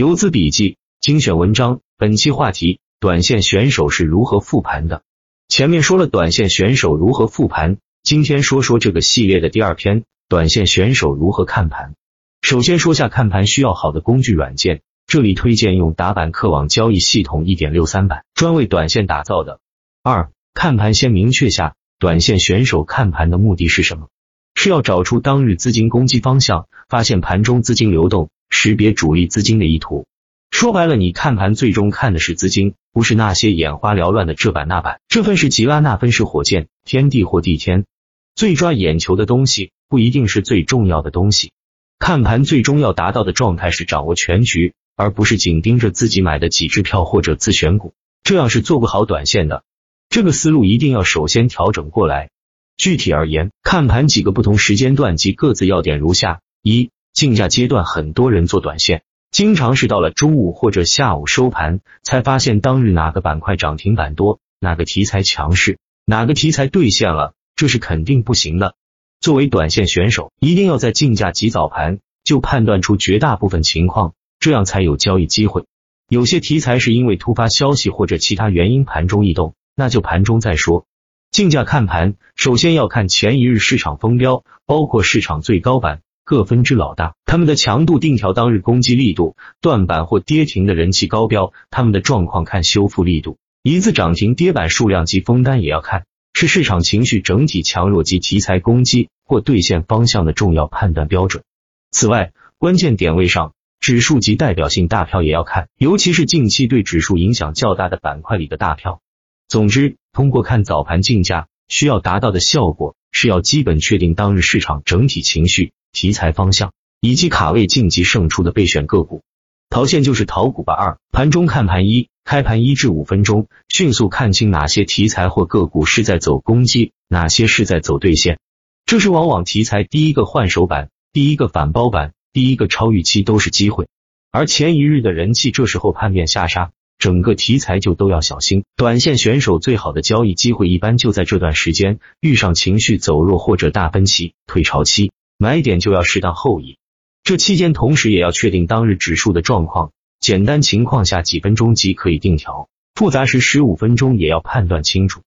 游资笔记精选文章，本期话题：短线选手是如何复盘的？前面说了短线选手如何复盘，今天说说这个系列的第二篇：短线选手如何看盘。首先说下看盘需要好的工具软件，这里推荐用打板客网交易系统一点六三版，专为短线打造的。二、看盘先明确下，短线选手看盘的目的是什么？是要找出当日资金攻击方向，发现盘中资金流动。识别主力资金的意图，说白了，你看盘最终看的是资金，不是那些眼花缭乱的这版那版。这份是吉拉，那份是火箭，天地或地天。最抓眼球的东西不一定是最重要的东西。看盘最终要达到的状态是掌握全局，而不是紧盯着自己买的几只票或者自选股，这样是做不好短线的。这个思路一定要首先调整过来。具体而言，看盘几个不同时间段及各自要点如下：一。竞价阶段，很多人做短线，经常是到了中午或者下午收盘，才发现当日哪个板块涨停板多，哪个题材强势，哪个题材兑现了，这是肯定不行的。作为短线选手，一定要在竞价及早盘就判断出绝大部分情况，这样才有交易机会。有些题材是因为突发消息或者其他原因盘中异动，那就盘中再说。竞价看盘，首先要看前一日市场风标，包括市场最高板。各分支老大，他们的强度定调当日攻击力度，断板或跌停的人气高标，他们的状况看修复力度，一字涨停跌板数量及封单也要看，是市场情绪整体强弱及题材攻击或兑现方向的重要判断标准。此外，关键点位上，指数及代表性大票也要看，尤其是近期对指数影响较大的板块里的大票。总之，通过看早盘竞价，需要达到的效果是要基本确定当日市场整体情绪。题材方向以及卡位晋级胜出的备选个股，逃线就是逃股吧。二盘中看盘一，开盘一至五分钟，迅速看清哪些题材或个股是在走攻击，哪些是在走兑现。这是往往题材第一个换手板，第一个反包板，第一个超预期都是机会。而前一日的人气这时候叛变下杀，整个题材就都要小心。短线选手最好的交易机会一般就在这段时间，遇上情绪走弱或者大分歧、退潮期。买点就要适当后移，这期间同时也要确定当日指数的状况。简单情况下几分钟即可以定调，复杂时十五分钟也要判断清楚。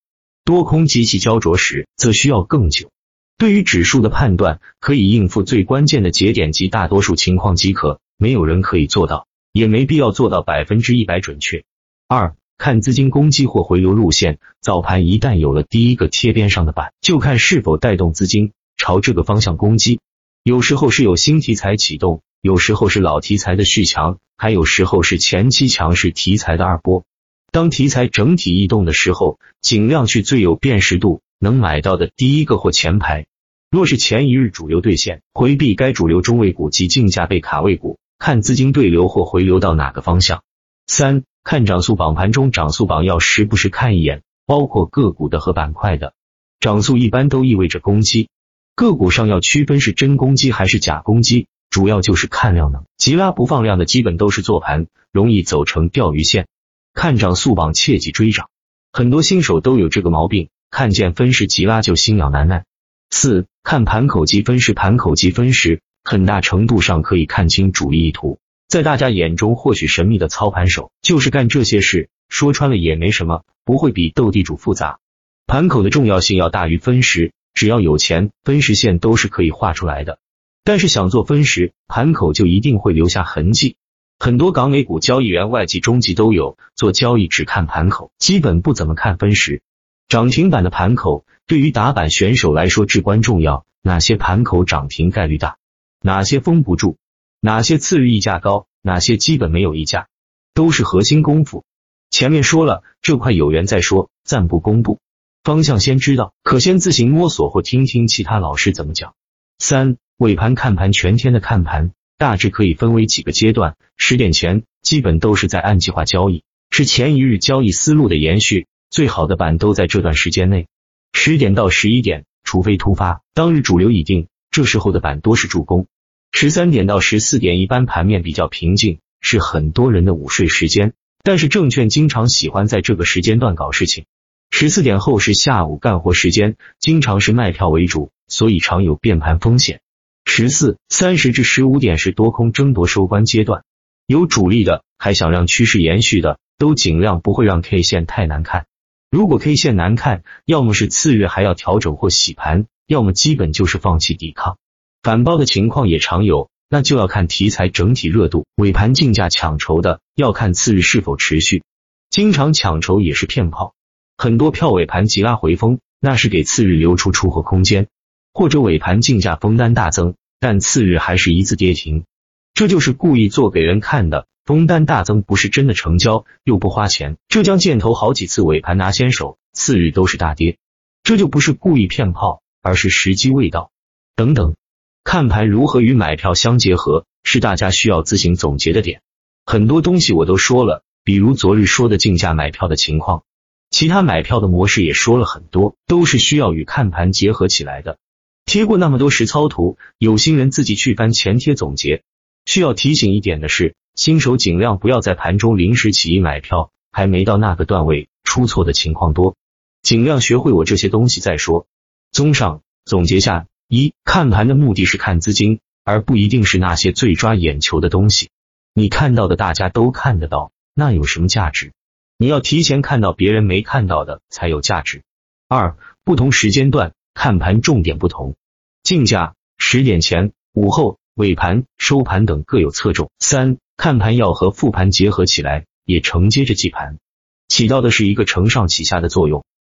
多空极其焦灼时，则需要更久。对于指数的判断，可以应付最关键的节点及大多数情况即可，没有人可以做到，也没必要做到百分之一百准确。二看资金攻击或回流路线，早盘一旦有了第一个贴边上的板，就看是否带动资金。朝这个方向攻击，有时候是有新题材启动，有时候是老题材的续强，还有时候是前期强势题材的二波。当题材整体异动的时候，尽量去最有辨识度、能买到的第一个或前排。若是前一日主流兑现，回避该主流中位股及竞价被卡位股，看资金对流或回流到哪个方向。三看涨速榜，盘中涨速榜要时不时看一眼，包括个股的和板块的涨速一般都意味着攻击。个股上要区分是真攻击还是假攻击，主要就是看量能，急拉不放量的基本都是做盘，容易走成钓鱼线。看涨速榜切忌追涨，很多新手都有这个毛病，看见分时急拉就心痒难耐。四看盘口及分时，盘口及分时，很大程度上可以看清主力意图。在大家眼中或许神秘的操盘手，就是干这些事，说穿了也没什么，不会比斗地主复杂。盘口的重要性要大于分时。只要有钱，分时线都是可以画出来的。但是想做分时盘口，就一定会留下痕迹。很多港美股交易员外籍、中级都有做交易，只看盘口，基本不怎么看分时。涨停板的盘口对于打板选手来说至关重要。哪些盘口涨停概率大？哪些封不住？哪些次日溢价高？哪些基本没有溢价？都是核心功夫。前面说了，这块有缘再说，暂不公布。方向先知道，可先自行摸索或听听其他老师怎么讲。三尾盘看盘，全天的看盘大致可以分为几个阶段。十点前基本都是在按计划交易，是前一日交易思路的延续，最好的板都在这段时间内。十点到十一点，除非突发，当日主流已定，这时候的板多是助攻。十三点到十四点，一般盘面比较平静，是很多人的午睡时间，但是证券经常喜欢在这个时间段搞事情。十四点后是下午干活时间，经常是卖票为主，所以常有变盘风险。十四三十至十五点是多空争夺收官阶段，有主力的，还想让趋势延续的，都尽量不会让 K 线太难看。如果 K 线难看，要么是次日还要调整或洗盘，要么基本就是放弃抵抗。反包的情况也常有，那就要看题材整体热度。尾盘竞价抢筹的，要看次日是否持续。经常抢筹也是骗炮，很多票尾盘急拉回风，那是给次日留出出货空间，或者尾盘竞价封单大增，但次日还是一字跌停。这就是故意做给人看的，封单大增不是真的成交，又不花钱。浙江建投好几次尾盘拿先手，次日都是大跌，这就不是故意骗炮，而是时机未到。等等，看盘如何与买票相结合，是大家需要自行总结的点。很多东西我都说了，比如昨日说的竞价买票的情况，其他买票的模式也说了很多，都是需要与看盘结合起来的。贴过那么多实操图，有心人自己去翻前贴总结。需要提醒一点的是，新手尽量不要在盘中临时起意买票，还没到那个段位，出错的情况多。尽量学会我这些东西再说。综上，总结下：一、看盘的目的是看资金，而不一定是那些最抓眼球的东西。你看到的大家都看得到，那有什么价值？你要提前看到别人没看到的才有价值。二、不同时间段看盘重点不同，竞价十点前、午后。尾盘、收盘等各有侧重。三、看盘要和复盘结合起来，也承接着记盘，起到的是一个承上启下的作用。